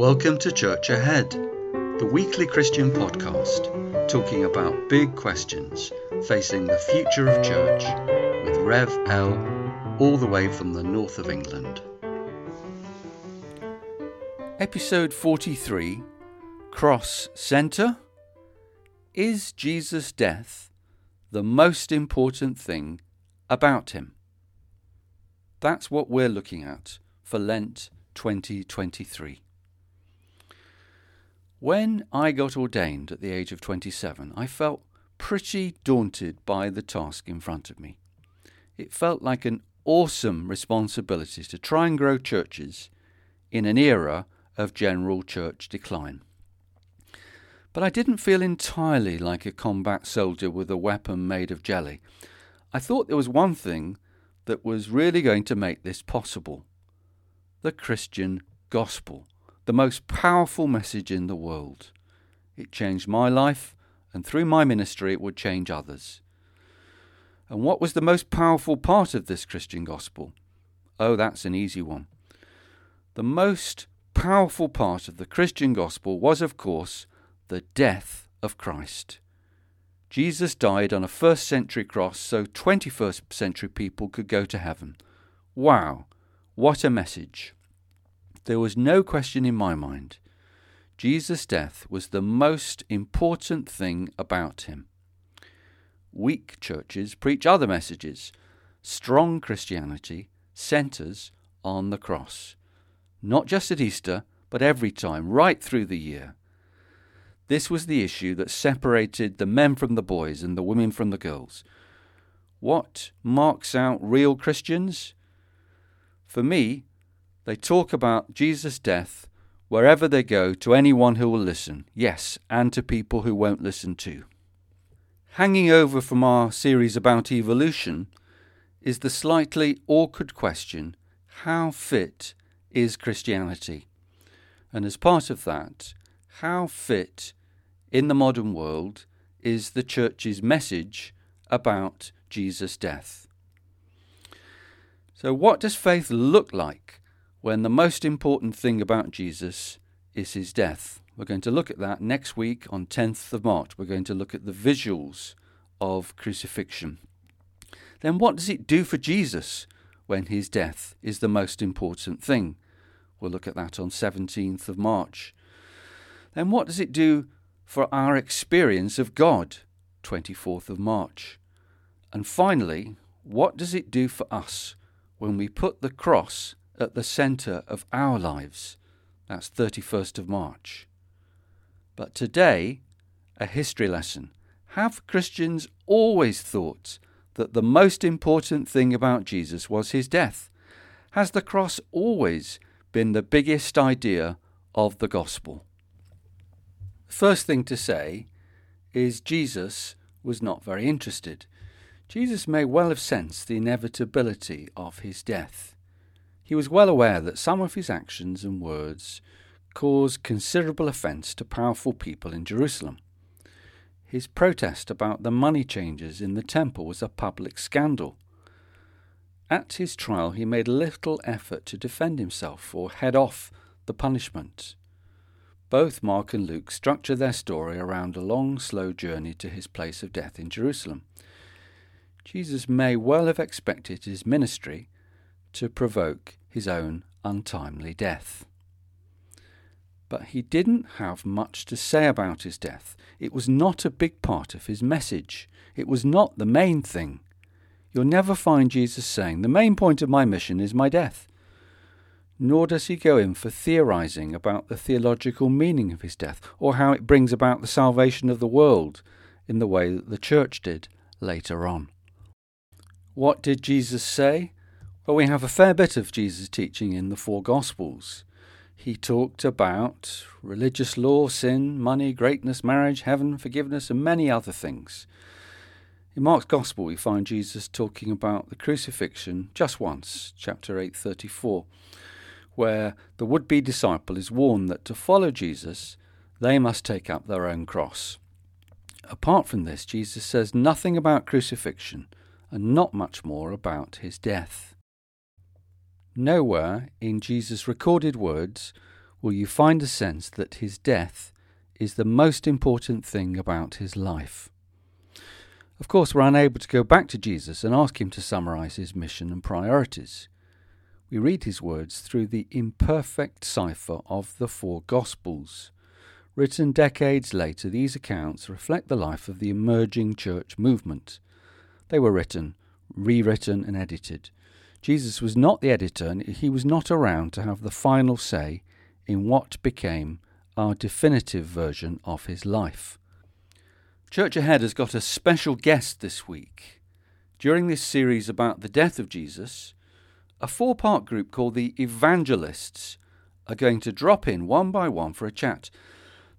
Welcome to Church Ahead, the weekly Christian podcast talking about big questions facing the future of church with Rev L, all the way from the north of England. Episode 43 Cross Centre Is Jesus' death the most important thing about him? That's what we're looking at for Lent 2023. When I got ordained at the age of 27, I felt pretty daunted by the task in front of me. It felt like an awesome responsibility to try and grow churches in an era of general church decline. But I didn't feel entirely like a combat soldier with a weapon made of jelly. I thought there was one thing that was really going to make this possible the Christian gospel the most powerful message in the world. It changed my life, and through my ministry, it would change others. And what was the most powerful part of this Christian gospel? Oh, that's an easy one. The most powerful part of the Christian gospel was, of course, the death of Christ. Jesus died on a first century cross so 21st century people could go to heaven. Wow, what a message! There was no question in my mind. Jesus' death was the most important thing about him. Weak churches preach other messages. Strong Christianity centres on the cross. Not just at Easter, but every time, right through the year. This was the issue that separated the men from the boys and the women from the girls. What marks out real Christians? For me, they talk about Jesus' death wherever they go to anyone who will listen, yes, and to people who won't listen too. Hanging over from our series about evolution is the slightly awkward question how fit is Christianity? And as part of that, how fit in the modern world is the church's message about Jesus' death? So, what does faith look like when the most important thing about Jesus is his death. We're going to look at that next week on 10th of March. We're going to look at the visuals of crucifixion. Then, what does it do for Jesus when his death is the most important thing? We'll look at that on 17th of March. Then, what does it do for our experience of God? 24th of March. And finally, what does it do for us when we put the cross at the centre of our lives. That's 31st of March. But today, a history lesson. Have Christians always thought that the most important thing about Jesus was his death? Has the cross always been the biggest idea of the gospel? First thing to say is Jesus was not very interested. Jesus may well have sensed the inevitability of his death. He was well aware that some of his actions and words caused considerable offence to powerful people in Jerusalem. His protest about the money changers in the temple was a public scandal. At his trial, he made little effort to defend himself or head off the punishment. Both Mark and Luke structure their story around a long, slow journey to his place of death in Jerusalem. Jesus may well have expected his ministry to provoke his own untimely death. But he didn't have much to say about his death. It was not a big part of his message. It was not the main thing. You'll never find Jesus saying, The main point of my mission is my death. Nor does he go in for theorizing about the theological meaning of his death or how it brings about the salvation of the world in the way that the church did later on. What did Jesus say? Well, we have a fair bit of Jesus' teaching in the four Gospels. He talked about religious law, sin, money, greatness, marriage, heaven, forgiveness, and many other things. In Mark's Gospel, we find Jesus talking about the crucifixion just once, chapter 8:34, where the would-be disciple is warned that to follow Jesus, they must take up their own cross. Apart from this, Jesus says nothing about crucifixion and not much more about his death. Nowhere in Jesus' recorded words will you find a sense that his death is the most important thing about his life. Of course, we're unable to go back to Jesus and ask him to summarize his mission and priorities. We read his words through the imperfect cipher of the four Gospels. Written decades later, these accounts reflect the life of the emerging church movement. They were written, rewritten, and edited. Jesus was not the editor, and he was not around to have the final say in what became our definitive version of his life. Church Ahead has got a special guest this week. During this series about the death of Jesus, a four part group called the Evangelists are going to drop in one by one for a chat.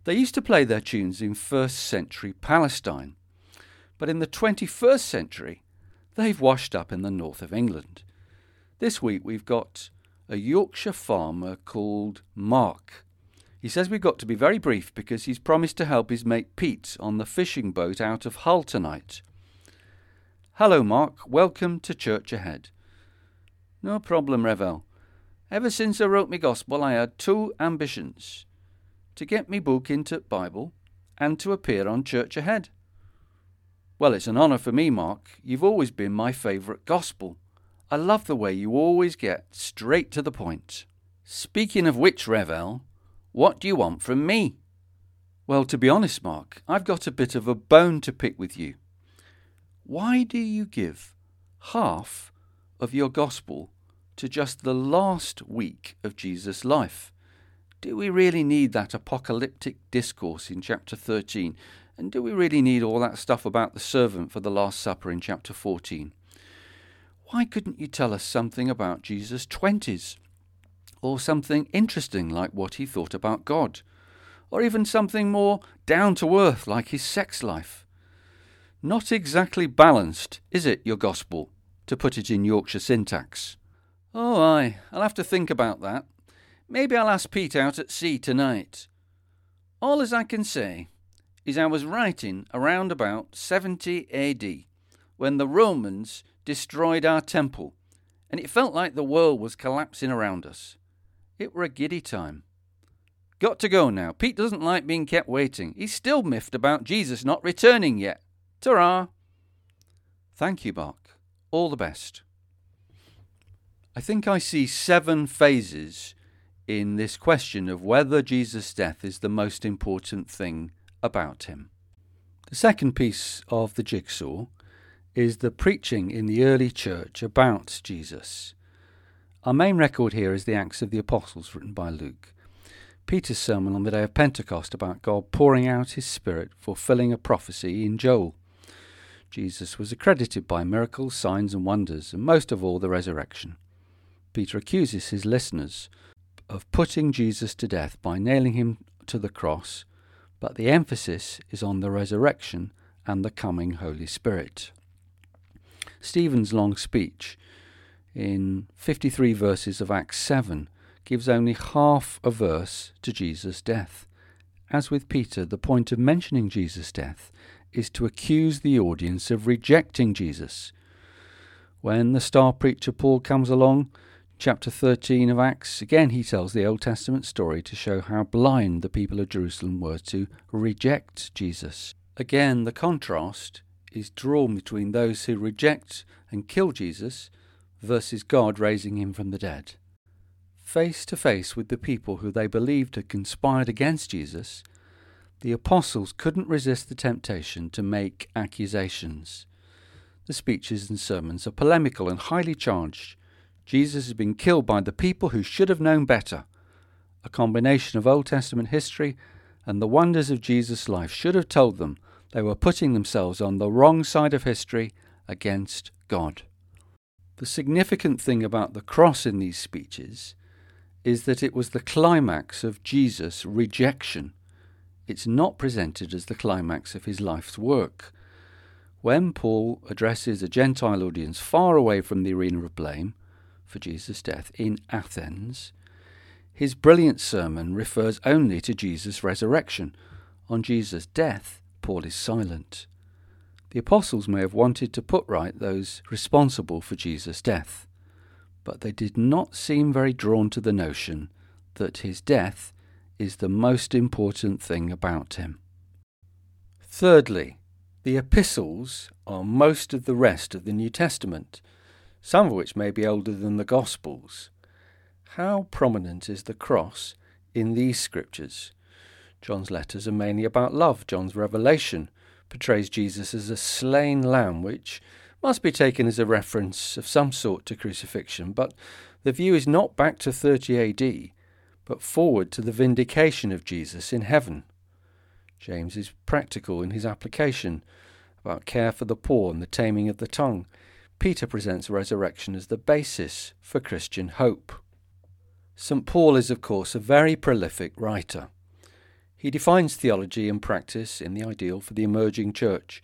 They used to play their tunes in first century Palestine, but in the 21st century, they've washed up in the north of England. This week we've got a Yorkshire farmer called Mark he says we've got to be very brief because he's promised to help his mate Pete on the fishing boat out of Hull tonight. Hello, Mark. Welcome to Church Ahead. No problem, Rev L. Ever since I wrote me gospel, I had two ambitions to get me book into Bible and to appear on Church Ahead. Well, it's an honour for me, Mark. You've always been my favourite gospel. I love the way you always get straight to the point. Speaking of which, Rev L, what do you want from me? Well, to be honest, Mark, I've got a bit of a bone to pick with you. Why do you give half of your gospel to just the last week of Jesus' life? Do we really need that apocalyptic discourse in chapter 13? And do we really need all that stuff about the servant for the Last Supper in chapter 14? Why couldn't you tell us something about Jesus' twenties? or something interesting like what he thought about God, or even something more down to earth like his sex life. Not exactly balanced, is it, your gospel, to put it in Yorkshire syntax? Oh, aye, I'll have to think about that. Maybe I'll ask Pete out at sea tonight. All as I can say is I was writing around about 70 AD when the Romans destroyed our temple, and it felt like the world was collapsing around us. It were a giddy time. Got to go now. Pete doesn't like being kept waiting. He's still miffed about Jesus not returning yet. Ta Thank you, Mark. All the best. I think I see seven phases in this question of whether Jesus' death is the most important thing about him. The second piece of the jigsaw is the preaching in the early church about Jesus. Our main record here is the Acts of the Apostles, written by Luke. Peter's sermon on the day of Pentecost about God pouring out his Spirit, fulfilling a prophecy in Joel. Jesus was accredited by miracles, signs, and wonders, and most of all, the resurrection. Peter accuses his listeners of putting Jesus to death by nailing him to the cross, but the emphasis is on the resurrection and the coming Holy Spirit. Stephen's long speech in 53 verses of Acts 7 gives only half a verse to Jesus' death. As with Peter, the point of mentioning Jesus' death is to accuse the audience of rejecting Jesus. When the star preacher Paul comes along, chapter 13 of Acts, again he tells the Old Testament story to show how blind the people of Jerusalem were to reject Jesus. Again, the contrast is drawn between those who reject and kill Jesus versus God raising him from the dead. Face to face with the people who they believed had conspired against Jesus, the apostles couldn't resist the temptation to make accusations. The speeches and sermons are polemical and highly charged. Jesus has been killed by the people who should have known better. A combination of Old Testament history and the wonders of Jesus' life should have told them they were putting themselves on the wrong side of history against God. The significant thing about the cross in these speeches is that it was the climax of Jesus' rejection. It's not presented as the climax of his life's work. When Paul addresses a Gentile audience far away from the arena of blame for Jesus' death in Athens, his brilliant sermon refers only to Jesus' resurrection. On Jesus' death, Paul is silent. The apostles may have wanted to put right those responsible for Jesus' death, but they did not seem very drawn to the notion that his death is the most important thing about him. Thirdly, the epistles are most of the rest of the New Testament, some of which may be older than the Gospels. How prominent is the cross in these scriptures? John's letters are mainly about love. John's revelation portrays Jesus as a slain lamb, which must be taken as a reference of some sort to crucifixion, but the view is not back to 30 AD, but forward to the vindication of Jesus in heaven. James is practical in his application about care for the poor and the taming of the tongue. Peter presents resurrection as the basis for Christian hope. St. Paul is, of course, a very prolific writer. He defines theology and practice in the ideal for the emerging church.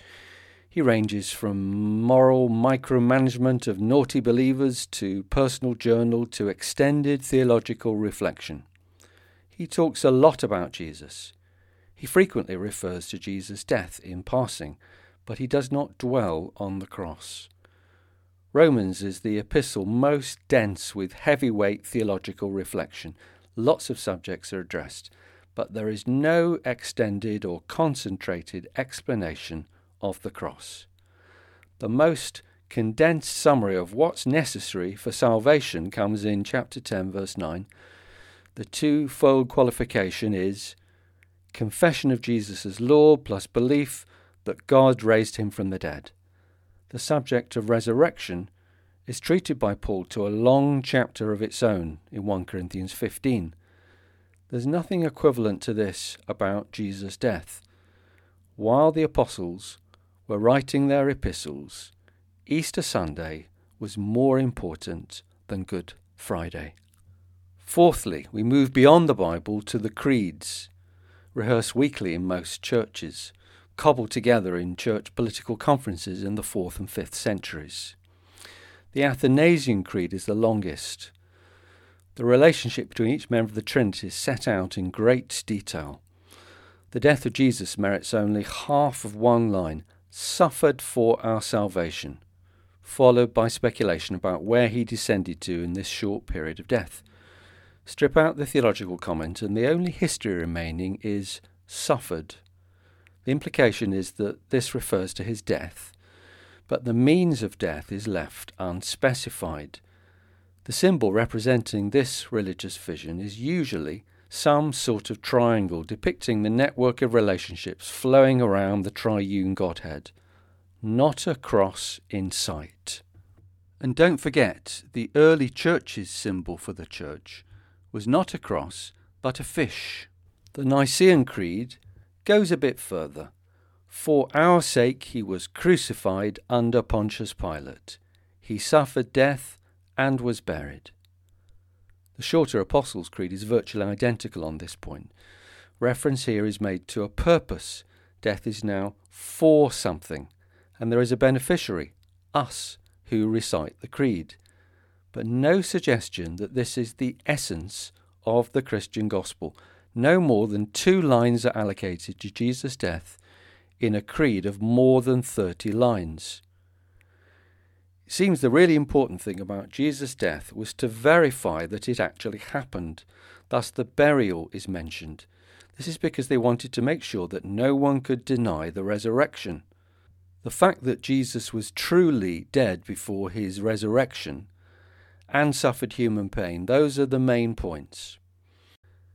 He ranges from moral micromanagement of naughty believers to personal journal to extended theological reflection. He talks a lot about Jesus. He frequently refers to Jesus' death in passing, but he does not dwell on the cross. Romans is the epistle most dense with heavyweight theological reflection. Lots of subjects are addressed, but there is no extended or concentrated explanation of the cross. The most condensed summary of what's necessary for salvation comes in chapter 10, verse 9. The twofold qualification is confession of Jesus as Lord plus belief that God raised him from the dead. The subject of resurrection is treated by Paul to a long chapter of its own in 1 Corinthians 15. There's nothing equivalent to this about Jesus' death. While the apostles were writing their epistles, Easter Sunday was more important than Good Friday. Fourthly, we move beyond the Bible to the creeds rehearsed weekly in most churches, cobbled together in church political conferences in the 4th and 5th centuries. The Athanasian Creed is the longest. The relationship between each member of the Trinity is set out in great detail. The death of Jesus merits only half of one line suffered for our salvation, followed by speculation about where he descended to in this short period of death. Strip out the theological comment, and the only history remaining is suffered. The implication is that this refers to his death, but the means of death is left unspecified. The symbol representing this religious vision is usually some sort of triangle depicting the network of relationships flowing around the triune Godhead, not a cross in sight. And don't forget, the early church's symbol for the church was not a cross, but a fish. The Nicene Creed goes a bit further. For our sake he was crucified under Pontius Pilate. He suffered death and was buried. The shorter Apostles' Creed is virtually identical on this point. Reference here is made to a purpose. Death is now for something, and there is a beneficiary, us, who recite the Creed but no suggestion that this is the essence of the Christian gospel. No more than two lines are allocated to Jesus' death in a creed of more than 30 lines. It seems the really important thing about Jesus' death was to verify that it actually happened. Thus, the burial is mentioned. This is because they wanted to make sure that no one could deny the resurrection. The fact that Jesus was truly dead before his resurrection and suffered human pain. Those are the main points.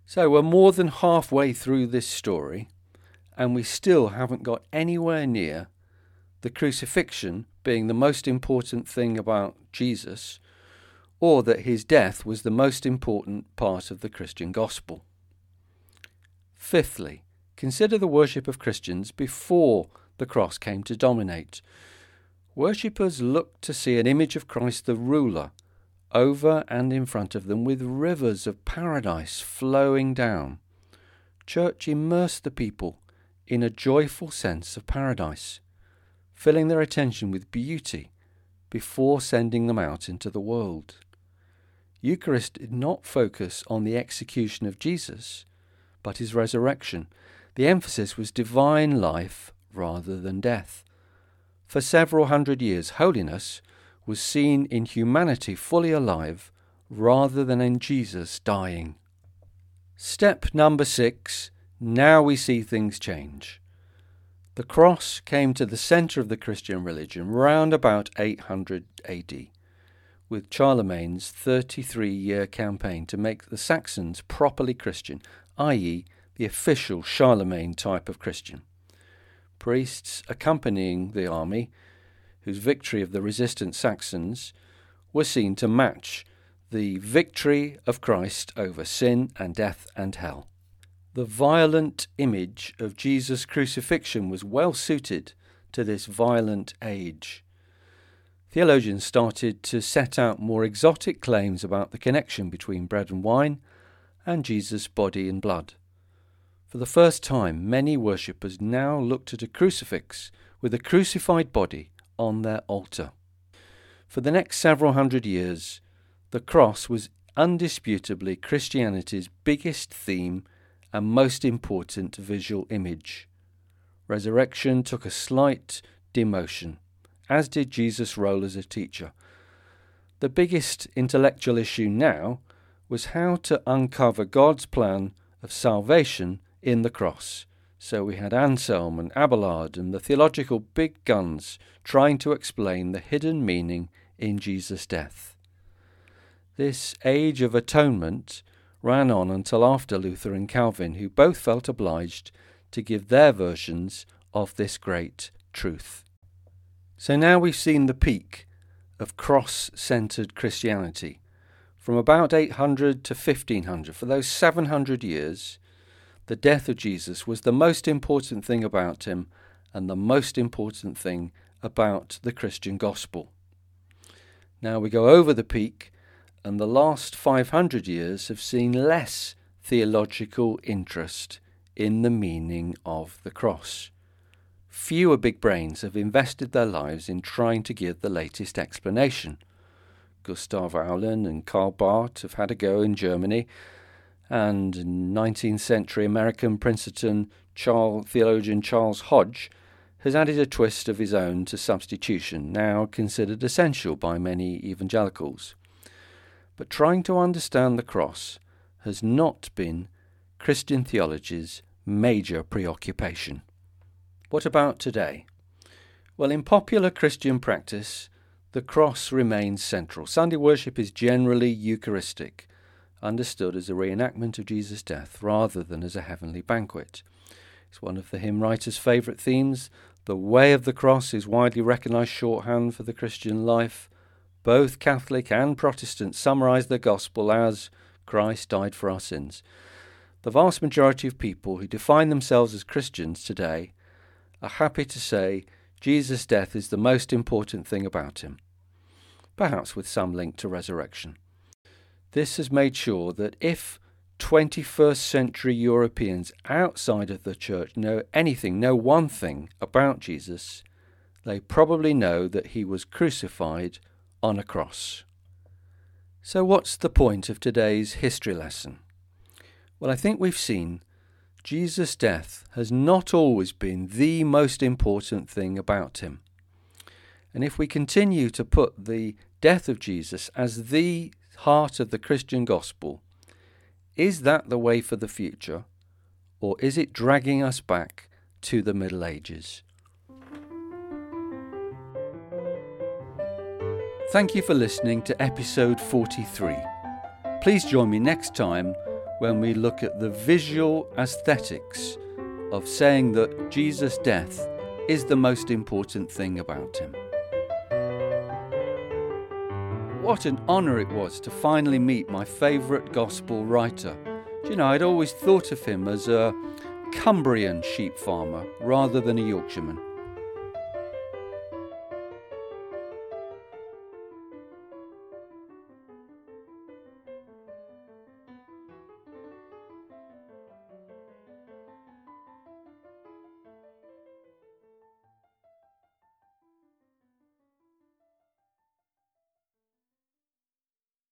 So we're more than halfway through this story, and we still haven't got anywhere near the crucifixion being the most important thing about Jesus, or that his death was the most important part of the Christian gospel. Fifthly, consider the worship of Christians before the cross came to dominate. Worshippers looked to see an image of Christ the ruler over and in front of them with rivers of paradise flowing down. Church immersed the people in a joyful sense of paradise, filling their attention with beauty before sending them out into the world. Eucharist did not focus on the execution of Jesus, but his resurrection. The emphasis was divine life rather than death. For several hundred years, holiness was seen in humanity fully alive rather than in Jesus dying. Step number six now we see things change. The cross came to the centre of the Christian religion round about 800 AD, with Charlemagne's 33 year campaign to make the Saxons properly Christian, i.e., the official Charlemagne type of Christian. Priests accompanying the army, whose victory of the resistant Saxons were seen to match the victory of Christ over sin and death and hell. The violent image of Jesus' crucifixion was well suited to this violent age. Theologians started to set out more exotic claims about the connection between bread and wine and Jesus' body and blood. For the first time, many worshippers now looked at a crucifix with a crucified body on their altar. For the next several hundred years, the cross was undisputably Christianity's biggest theme and most important visual image. Resurrection took a slight demotion, as did Jesus' role as a teacher. The biggest intellectual issue now was how to uncover God's plan of salvation in the cross. So we had Anselm and Abelard and the theological big guns trying to explain the hidden meaning in Jesus' death. This age of atonement ran on until after Luther and Calvin, who both felt obliged to give their versions of this great truth. So now we've seen the peak of cross centered Christianity. From about 800 to 1500, for those 700 years, the death of Jesus was the most important thing about him and the most important thing about the Christian gospel. Now we go over the peak and the last 500 years have seen less theological interest in the meaning of the cross. Fewer big brains have invested their lives in trying to give the latest explanation. Gustav Aulen and Karl Barth have had a go in Germany, and 19th century American Princeton Charles, theologian Charles Hodge has added a twist of his own to substitution, now considered essential by many evangelicals. But trying to understand the cross has not been Christian theology's major preoccupation. What about today? Well, in popular Christian practice, the cross remains central. Sunday worship is generally Eucharistic, understood as a reenactment of Jesus' death rather than as a heavenly banquet. It's one of the hymn writer's favourite themes. The way of the cross is widely recognised shorthand for the Christian life. Both Catholic and Protestant summarize the gospel as Christ died for our sins. The vast majority of people who define themselves as Christians today are happy to say Jesus' death is the most important thing about him, perhaps with some link to resurrection. This has made sure that if 21st century Europeans outside of the church know anything, know one thing about Jesus, they probably know that he was crucified on a cross. So, what's the point of today's history lesson? Well, I think we've seen Jesus' death has not always been the most important thing about him. And if we continue to put the death of Jesus as the heart of the Christian gospel, is that the way for the future, or is it dragging us back to the Middle Ages? Thank you for listening to episode 43. Please join me next time when we look at the visual aesthetics of saying that Jesus' death is the most important thing about him. What an honour it was to finally meet my favourite gospel writer. Do you know, I'd always thought of him as a Cumbrian sheep farmer rather than a Yorkshireman.